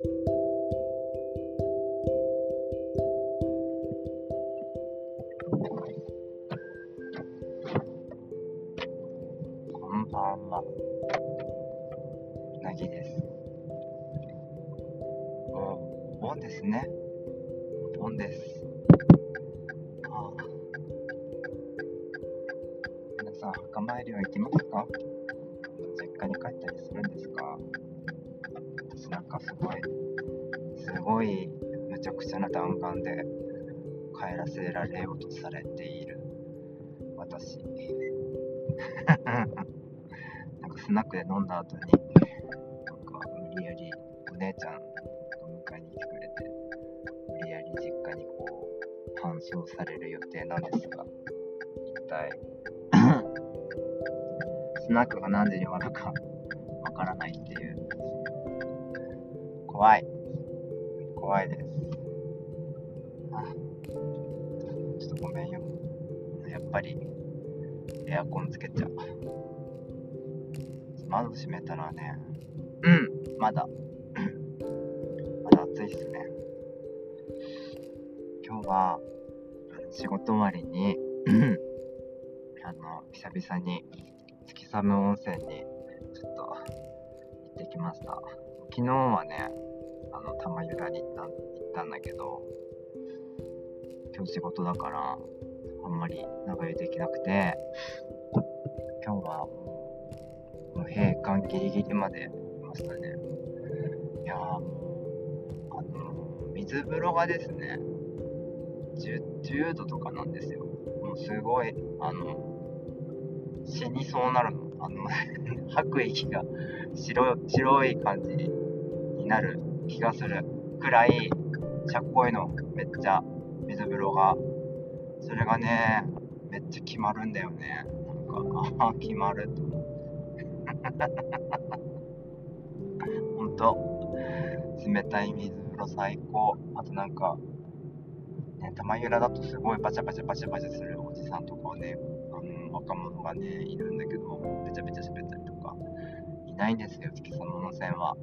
こんばんは。なぎです。お、おんですね。おんです。ああ。皆さん、墓参りは行きますか？実家に帰ったりするんですか？私なんかすごい、ごい、むちゃくちゃな弾丸で帰らせられようとされている私。なんかスナックで飲んだ後に、なんか無理やりお姉ちゃんが迎えに来てくれて、無理やり実家にこう、搬送される予定なんですが、一体、スナックが何時に終わるかわからないっていう、怖い。怖いです。あ、ちょっとごめんよ。やっぱり、エアコンつけちゃう。窓閉めたらね、うん、まだ、まだ暑いっすね。今日は、仕事終わりに、あの、久々に月寒温泉にちょっと行ってきました。昨日はね、あの、玉由良に行った行ったんだけど、今日仕事だから、あんまり長居できなくて、今日はもう、閉館ギリギリまでいましたね。いやもう、あの、水風呂がですね、10, 10度とかなんですよ。もうすごい、あの、死にそうなるの。あの、吐く息が白白い感じになる気がするくらい、しゃっこいの、めっちゃ、水風呂が。それがね、めっちゃ決まるんだよね。なんか、ああ、決まると思う。ほんと、冷たい水風呂最高。あとなんか、ね、玉ゆらだとすごいバチャバチャバチャバチャするおじさんとかはね、あの若者がね、いるんだけど、べちゃべちゃ喋ったりとか、いないんですよ、月その温泉は。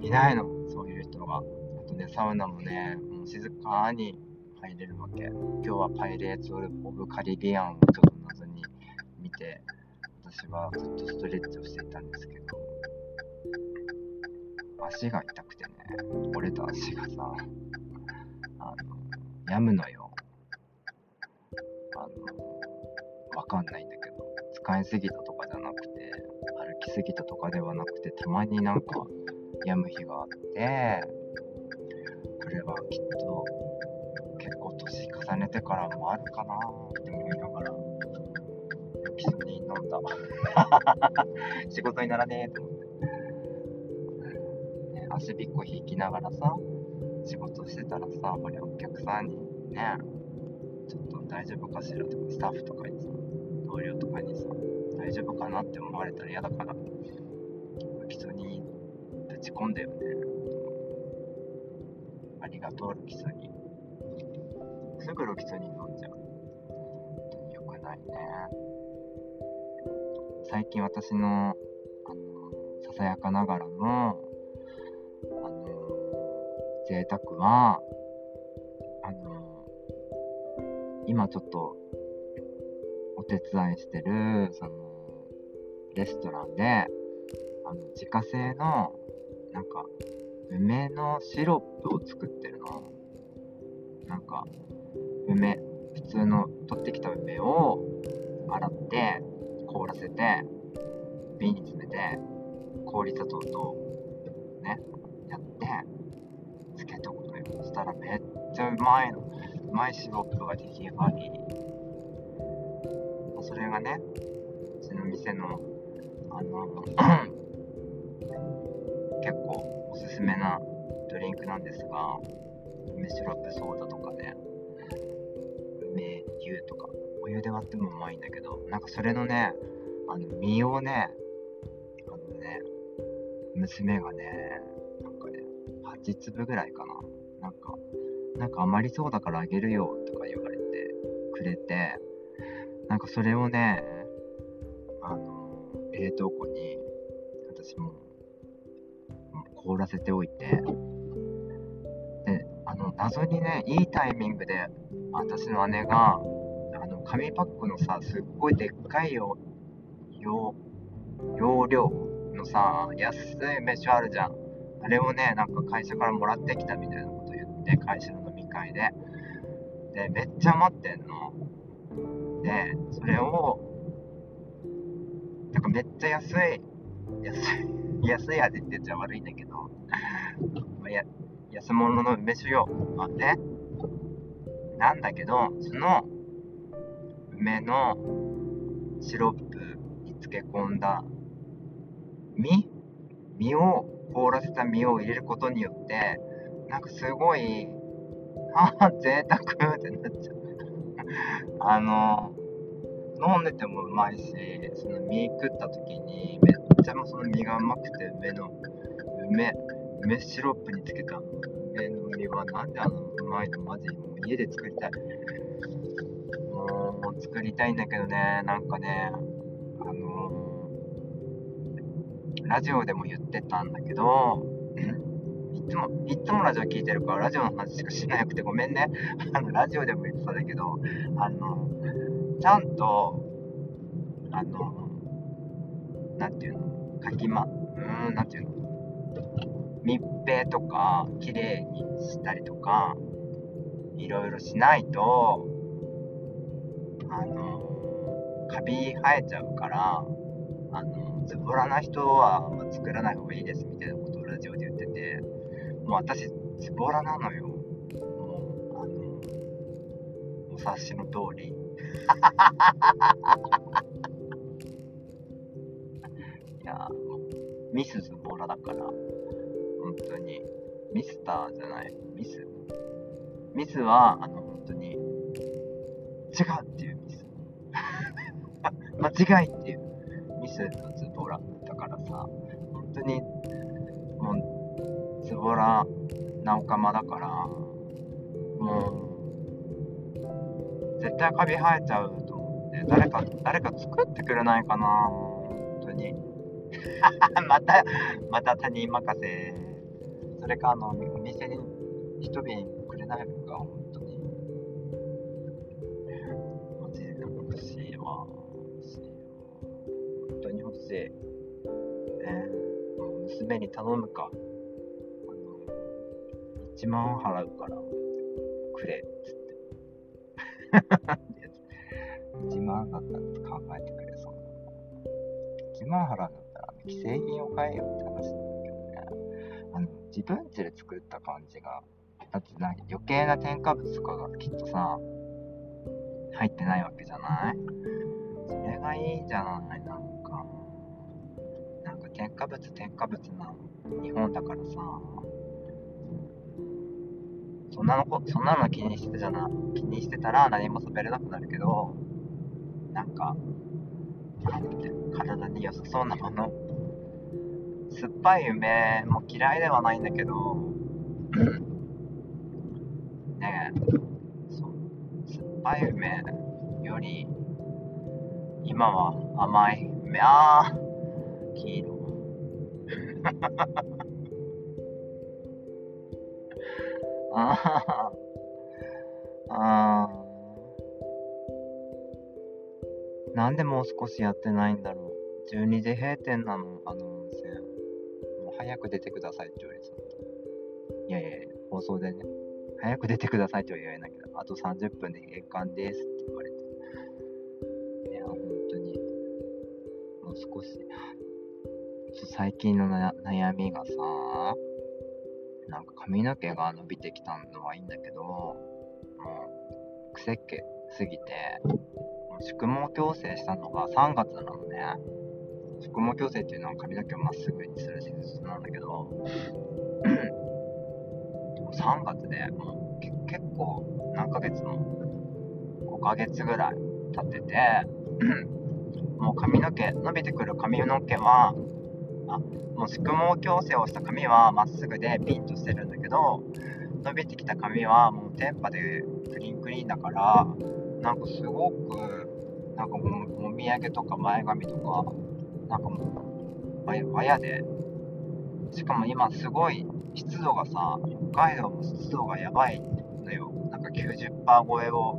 いないの、そういう人が。あとね、サウナもね、もう静かに入れるわけ。今日はパイレーツ・オブ・カリビアンをちょっと謎に見て、私はずっとストレッチをしていたんですけど、足が痛くてね、折れた足がさ、あの、病むのよ。あの、わかんないんだけど、使いすぎたとかじゃなくて、歩きすぎたとかではなくて、たまになんか病む日があって、これはきっと結構年重ねてからもあるかなって思いながら、基礎に飲んだ。仕事にならねえと思って。ね、足びっこ引きながらさ、仕事してたらさ、これお客さんにね、ちょっと大丈夫かしらとか、スタッフとかにさ、同僚とかにさ、大丈夫かなって思われたら嫌だから、込んだよね。ありがとう、ロキソニン。すぐロキソニン飲んじゃう。本当に良くないね。最近私の、あの、ささやかながらの、あの、贅沢は、あの、今ちょっと、お手伝いしてる、その、レストランで、あの、自家製の、なんか、梅のシロップを作ってるの？なんか、梅、普通の取ってきた梅を洗って、凍らせて、瓶に詰めて、氷砂糖と、ね、やって、つけとくのよ。そしたらめっちゃうまいの。うまいシロップが出来上がり、それがね、うちの店の、あの、結構おすすめなドリンクなんですが、梅シロップソーダとかね、梅湯とか、お湯で割ってもうまいんだけど、なんかそれのね、あの実をね、あのね、娘がね、なんかね、8粒ぐらいかな。なんか、なんか余りそうだからあげるよとか言われてくれて、なんかそれをね、あの、冷凍庫に、私も、凍らせておいて、で、あの、謎にね、いいタイミングで、私の姉が、あの、紙パックのさ、すっごいでっかいよ、よ、容量のさ、安い飯あるじゃん。あれをね、なんか会社からもらってきたみたいなこと言って、会社の飲み会で。で、めっちゃ余ってんの。で、それを、なんかめっちゃ安い、安い、安い味って言っちゃ悪いんだけど、や安物の梅酒よ。まあね。なんだけど、その梅のシロップに漬け込んだ実実を、凍らせた実を入れることによって、なんかすごい、ああ、贅沢ってなっちゃう。あの、飲んでてもうまいし、その実食った時に、めっちゃもその実がうまくて、梅の、梅、梅シロップにつけた梅の実はなんであのうまいのマジもう家で作りたい。もう作りたいんだけどね、なんかね、あのラジオでも言ってたんだけど、いつも、いつもラジオ聞いてるから、ラジオの話しかしなくてごめんね。あの、ラジオでも言ってたんだけど、あの、ちゃんと、あの、なんていうの、かきま、うん、なんていうの、密閉とか、綺麗にしたりとか、いろいろしないと、あの、カビ生えちゃうから、あの、ズボラな人は作らない方がいいですみたいなことをラジオで言ってて、もう私、ズボラなのよ。もう、あの、お察しの通り。いやミスズボラだから、本当に、ミスターじゃない、ミス。ミスは、あの、本当に、違うっていうミス。間違いっていうミスのズボラだからさ、本当に、もう、ズボラなおかまだから、もう、絶対カビ生えちゃうと思って、誰か、誰か作ってくれないかな本当に。また、また他人任せ。それか、あの、お店に一瓶くれないのか、本当に。マジで欲しいわ。欲しいわ。本当に欲しい。ね娘に頼むか。あの、1万払うから、くれっつって。1万だったら考えてくれそうな。1万払うんだったら、既製品を買えよって話。自分家で作った感じが、だってな余計な添加物とかがきっとさ、入ってないわけじゃない？それがいいんじゃない、なんか。なんか添加物添加物な日本だからさ、そんなのこ、そんなの気にしてたじゃな、気にしてたら何も食べれなくなるけど、なんか、体に良さそうなもの。酸っぱい梅も嫌いではないんだけど、ねえ、そう、酸っぱい梅より、今は甘い梅、あー、黄色。ああ、なんでもう少しやってないんだろう。12時閉店なの、あの。早く出てくださいって言われちゃった。いやいやいや、放送でね。早く出てくださいって言われないけど、あと30分で閉館ですって言われて。いや、本当に、もう少し。最近の悩みがさ、なんか髪の毛が伸びてきたのはいいんだけど、もう、癖っ毛すぎて、宿毛矯正したのが3月なのね。宿毛矯正っていうのは髪の毛をまっすぐにする手術なん。だけど、3月でもう結構何ヶ月も5ヶ月ぐらい経ってて、もう髪の毛、伸びてくる髪の毛は、あ、もう宿毛矯正をした髪はまっすぐでピンとしてるん。だけど、伸びてきた髪はもうテンパでクリンクリンだから、なん。かすごく、なん。かももみあげとか前髪とか、なんかもう、わやで、しかも今すごい湿度がさ、北海道も湿度がやばいのよ。なんか90%超えを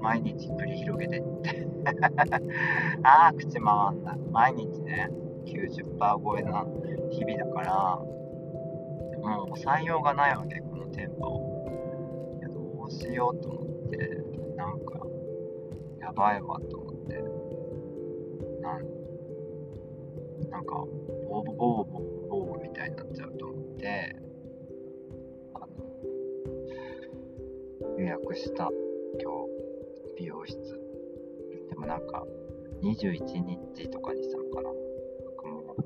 毎日繰り広げてって ああ、口回んない。毎日ね、90%超えな日々だから、もう抑えようがないわけ、このテンポを。いや、どうしようと思って、なんか、やばいわと思って。なんなんか、ボーボーボーボーボーみたいになっちゃうと思って、あの、予約した、今日、美容室。でもなんか、21日とかにしたのかな。もう、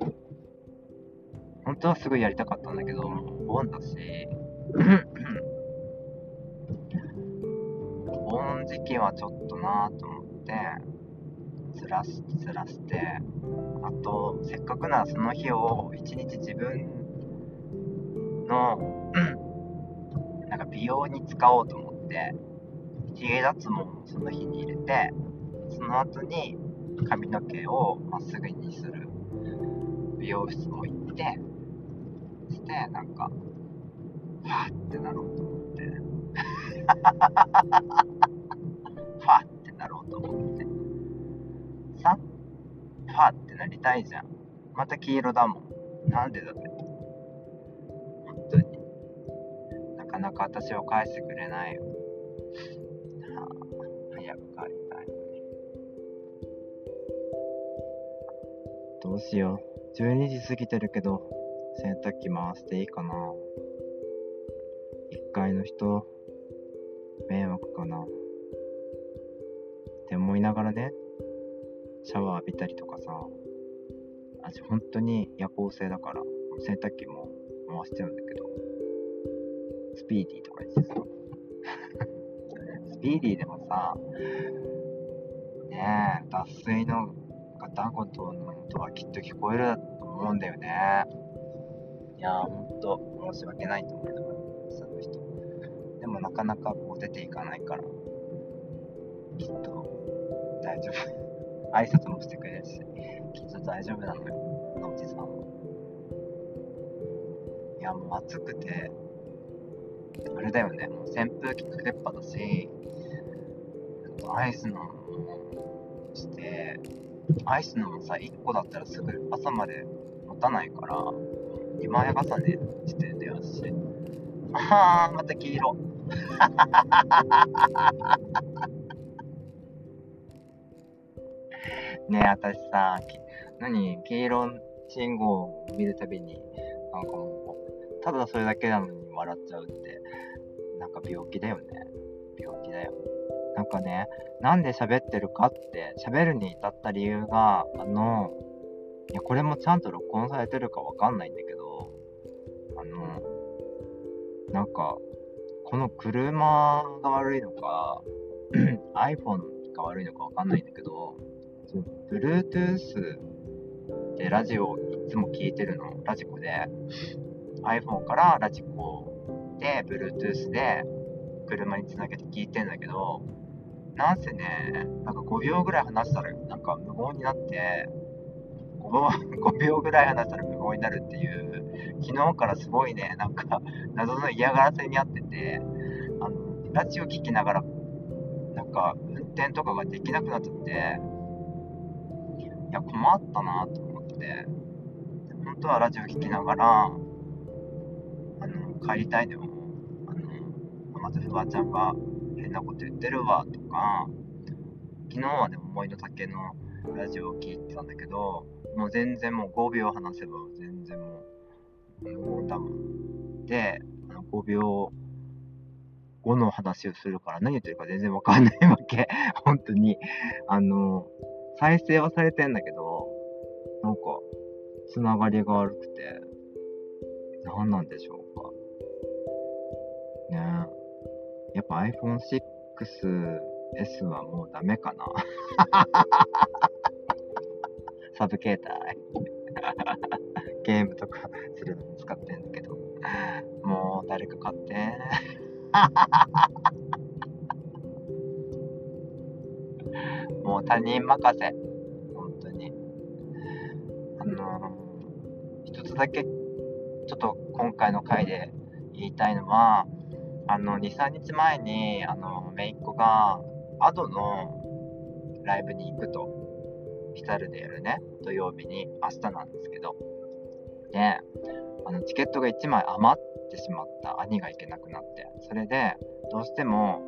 本当はすぐやりたかったんだけど、もうお盆だし、お盆時期はちょっとなぁと思って、ずらし、ずらして、あと、せっかくならその日を一日自分の、なんか美容に使おうと思って、髭脱毛もその日に入れて、その後に髪の毛をまっすぐにする美容室も行って、して、なんか、はぁってなろうと思って、はぁってなろうと思って、はぁってなりたいじゃん。また黄色だもん。なんでだって。本当に。なかなか私を返してくれないよ。はあ、早く帰りたい。どうしよう。12時過ぎてるけど、洗濯機回していいかな。1階の人、迷惑かな。って思いながらね、シャワー浴びたりとかさ、私本当に夜行性だから、洗濯機も回してるんだけど、スピーディーとか言ってさ、スピーディーでもさ、ねえ、脱水のガタンゴトの音はきっと聞こえると思うんだよね。いやー、ほんと申し訳ないと思いながら、その人。でもなかなかこう出ていかないから、きっと大丈夫。挨拶もしてくれるし、きっと大丈夫なのよ、のおじさんは。いや、もう暑くて、あれだよね、もう扇風機かけっぱだし、アイスのもして、アイスのもさ、1個だったらすぐ朝まで持たないから、2枚重ねして出よし。あー、また黄色。ねえ、私さ、何、黄色信号を見るたびに、なんかもう、ただそれだけなのに笑っちゃうって、なんか病気だよね。病気だよ。なんかね、なんで喋ってるかって、喋るに至った理由が、あの、いや、これもちゃんと録音されてるかわかんないんだけど、あの、なんか、この車が悪いのか、iPhone が悪いのかわかんないんだけど、Bluetooth でラジオをいつも聞いてるの、ラジコで、iPhone からラジコで Bluetooth で車につなげて聞いてんだけど、なんせね、なんか5秒ぐらい話したらなんか無言になって、5, 5 秒ぐらい話したら無言になるっていう、昨日からすごいね、なんか謎の嫌がらせにあってて、あの、ラジオ聞きながら、なんか運転とかができなくなっちゃって、いや、困ったなと思って、本当はラジオ聴きながら、あの、帰りたいでも、あの、まずフワちゃんが変なこと言ってるわとか、昨日はね、思いの丈のラジオを聴いてたんだけど、もう全然もう5秒話せば全然もう無言だもん。で、あの5秒後の話をするから何言ってるか全然わかんないわけ。本当に。あの、再生はされてんだけど、なんか、つながりが悪くて、何なんでしょうか。ねえやっぱ iPhone 6S はもうダメかな。サブ携帯 ゲームとかするのに使ってんだけど、もう誰か買って。もう他人任せ。本当に。あのー、一つだけちょっと今回の回で言いたいのは、あの、2、3日前に、あの、めいっ子が、アドのライブに行くと、来たるでやるね、土曜日に、明日なんですけど。で、あの、チケットが1枚余ってしまった。兄が行けなくなって。それで、どうしても、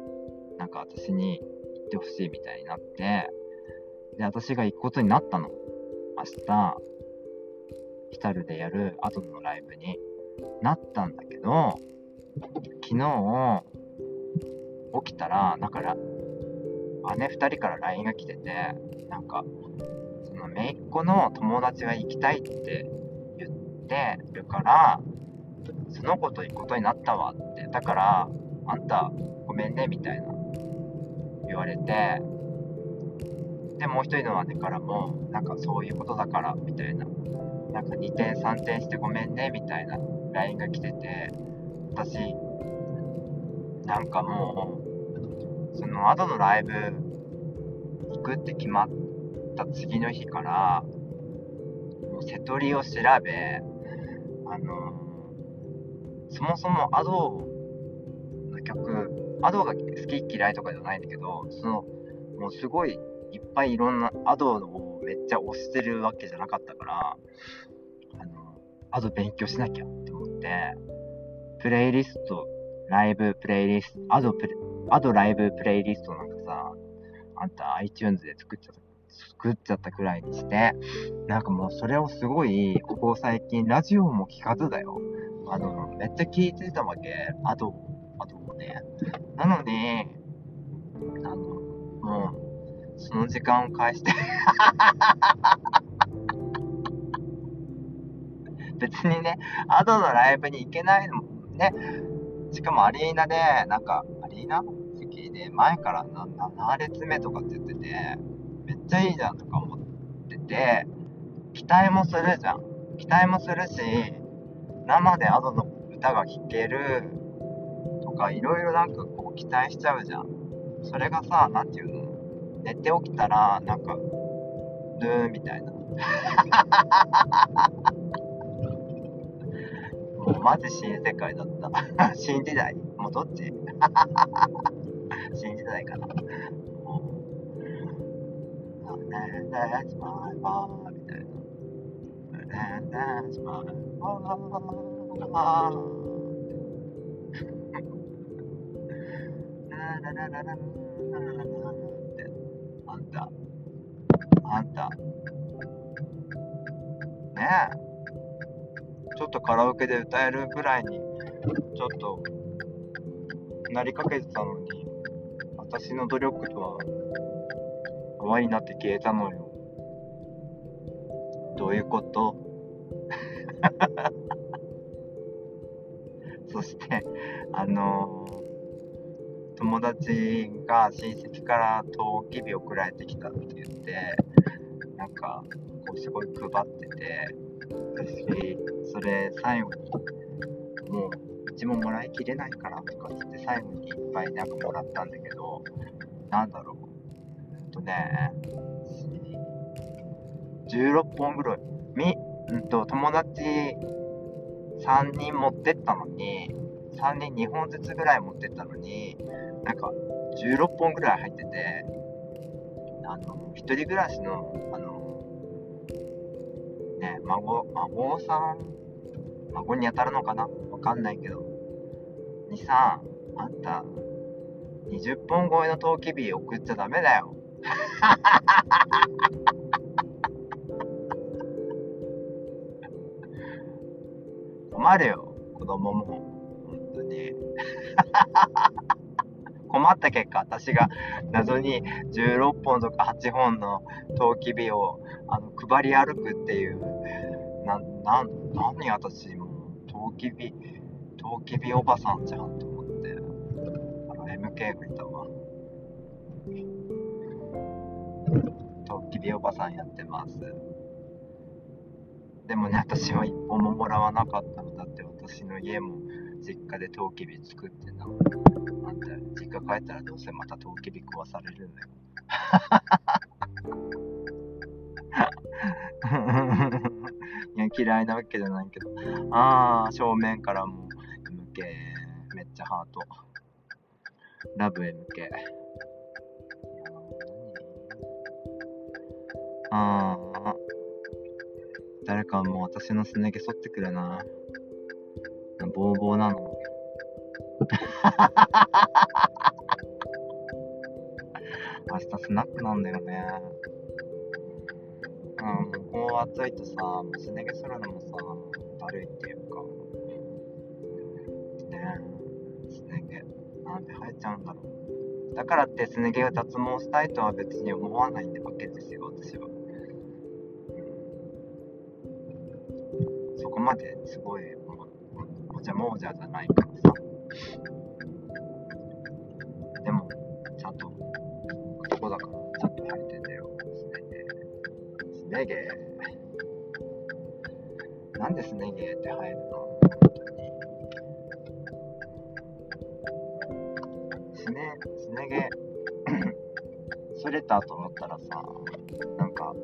なんか私にてほしいみたいになって、で、私が行くことになったの。明日、来たるでやる後のライブになったんだけど、昨日、起きたら、だから、姉2人から LINE が来てて、なんか、その、めいっ子の友達が行きたいって言ってるから、その子と行くことになったわって、だから、あんた、ごめんね、みたいな、言われて、で、もう一人の姉からも、なんかそういうことだから、みたいな、なんか2点3点してごめんね、みたいな LINE が来てて、私、なんかもう、その後のライブ行くって決まった次の日から、もう瀬戸りを調べ、あの、そもそもアドの曲、アドが好き嫌いとかじゃないんだけど、その、もうすごいいっぱいいろんなアドをめっちゃ推してるわけじゃなかったから、あの、アド勉強しなきゃって思って、プレイリスト、ライブプレイリスト、アドプレ、アドライブプレイリストなんかさ、あんた iTunes で作っちゃった、作っちゃったくらいにして、なんかもうそれをすごい、ここ最近ラジオも聞かずだよ。あの、めっちゃ聞いてたわけ。アド、アドもね。なのに、あの、もう、その時間を返して 別にね、アドのライブに行けないのもね、しかもアリーナで、なんか、アリーナ席で前からな7列目とかって言ってて、めっちゃいいじゃんとか思ってて、期待もするじゃん。期待もするし、生でアドの歌が聴けるとか、いろいろなんか期待しちゃうじゃん。それがさ、なんていうの？寝て起きたら、なんか、ルーみたいな。もうマジ新世界だった。新時代？もうどっち？新時代かな。もう、That's my mom みたいな。That's my mom. ラララララララってあんたあんたねえちょっとカラオケで歌えるぐらいに、ちょっと、なりかけてたのに、私の努力とは、泡になって消えたのよ。どういうこと？そして、あのー、友達が親戚から陶器日送られてきたって言って、なんか、こうすごい配ってて、私、それ最後に、もう、うちももらいきれないからとかって最後にいっぱいなんかもらったんだけど、なんだろう。えっとね、16本ぐらい。み、うんと、友達3人持ってったのに、3人2本ずつぐらい持ってったのに、なんか16本ぐらい入ってて、あの、一人暮らしの、あの、ね、孫、孫さん、孫に当たるのかな？わかんないけど。にさ、あんた、20本超えのトウキビ送っちゃダメだよ。困るよ、子供も。困った結果、私が謎に16本とか8本のトウキビをあの配り歩くっていう、な、な、何私もう、トウキビ、トウキビおばさんじゃんと思って、あの MK がいたわ。トウキビおばさんやってます。でもね、私は一本ももらわなかったのだって私の家も実家でトウキビ作ってたの。なんで、実家帰ったらどうせまたトウキビ食わされるんだよ。いや、嫌いなわけじゃないけど。あー、正面からも MK。めっちゃハート。ラブ MK。あー。誰かもう私のすね毛剃ってくれな。ボーボーなの。明日スナックなんだよね。うん、もう暑いとさ、もうすね毛するのもさ、だるいっていうか。ねすね毛、なんで生えちゃうんだろう。だからってすね毛を脱毛したいとは別に思わないわけですよ、私は。そこまですごい、じゃもじゃじゃないからさ。でも、ちゃんと、男だから、ちゃんと生えてんだよ、すね毛。すね毛。なんですね毛って生えるの？すね、すね毛、それたと思ったらさ、なんか、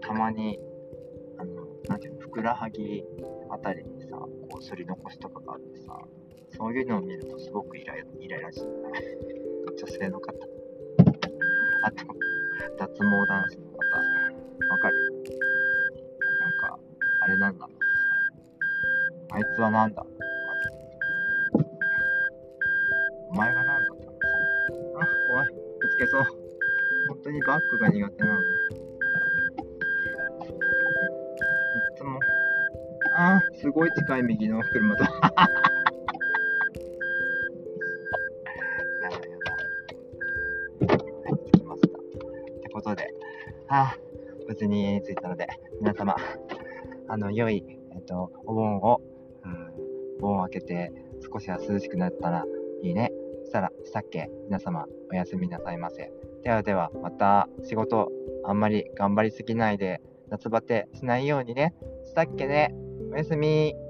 たまに、あの、なんていうの、ふくらはぎあたりに、こ、すり残しとかがあってさ、そういうのを見るとすごくイライラしい。女性の方。あと、脱毛男子の方。わかる？なんか、あれなんだろう。あいつはなんだ？お前がなんだったのあ、おい、ぶつけそう。本当にバックが苦手なの。あ、すごい近い右の車と。はい、着きました。ってことで、あー、無事に着いたので、皆様、あの、良い、えっと、お盆を、うん、盆を開けて少しは涼しくなったらいいね。したら、したっけ皆様、おやすみなさいませ。ではでは、また仕事、あんまり頑張りすぎないで、夏バテしないようにね。したっけね。おやすみ。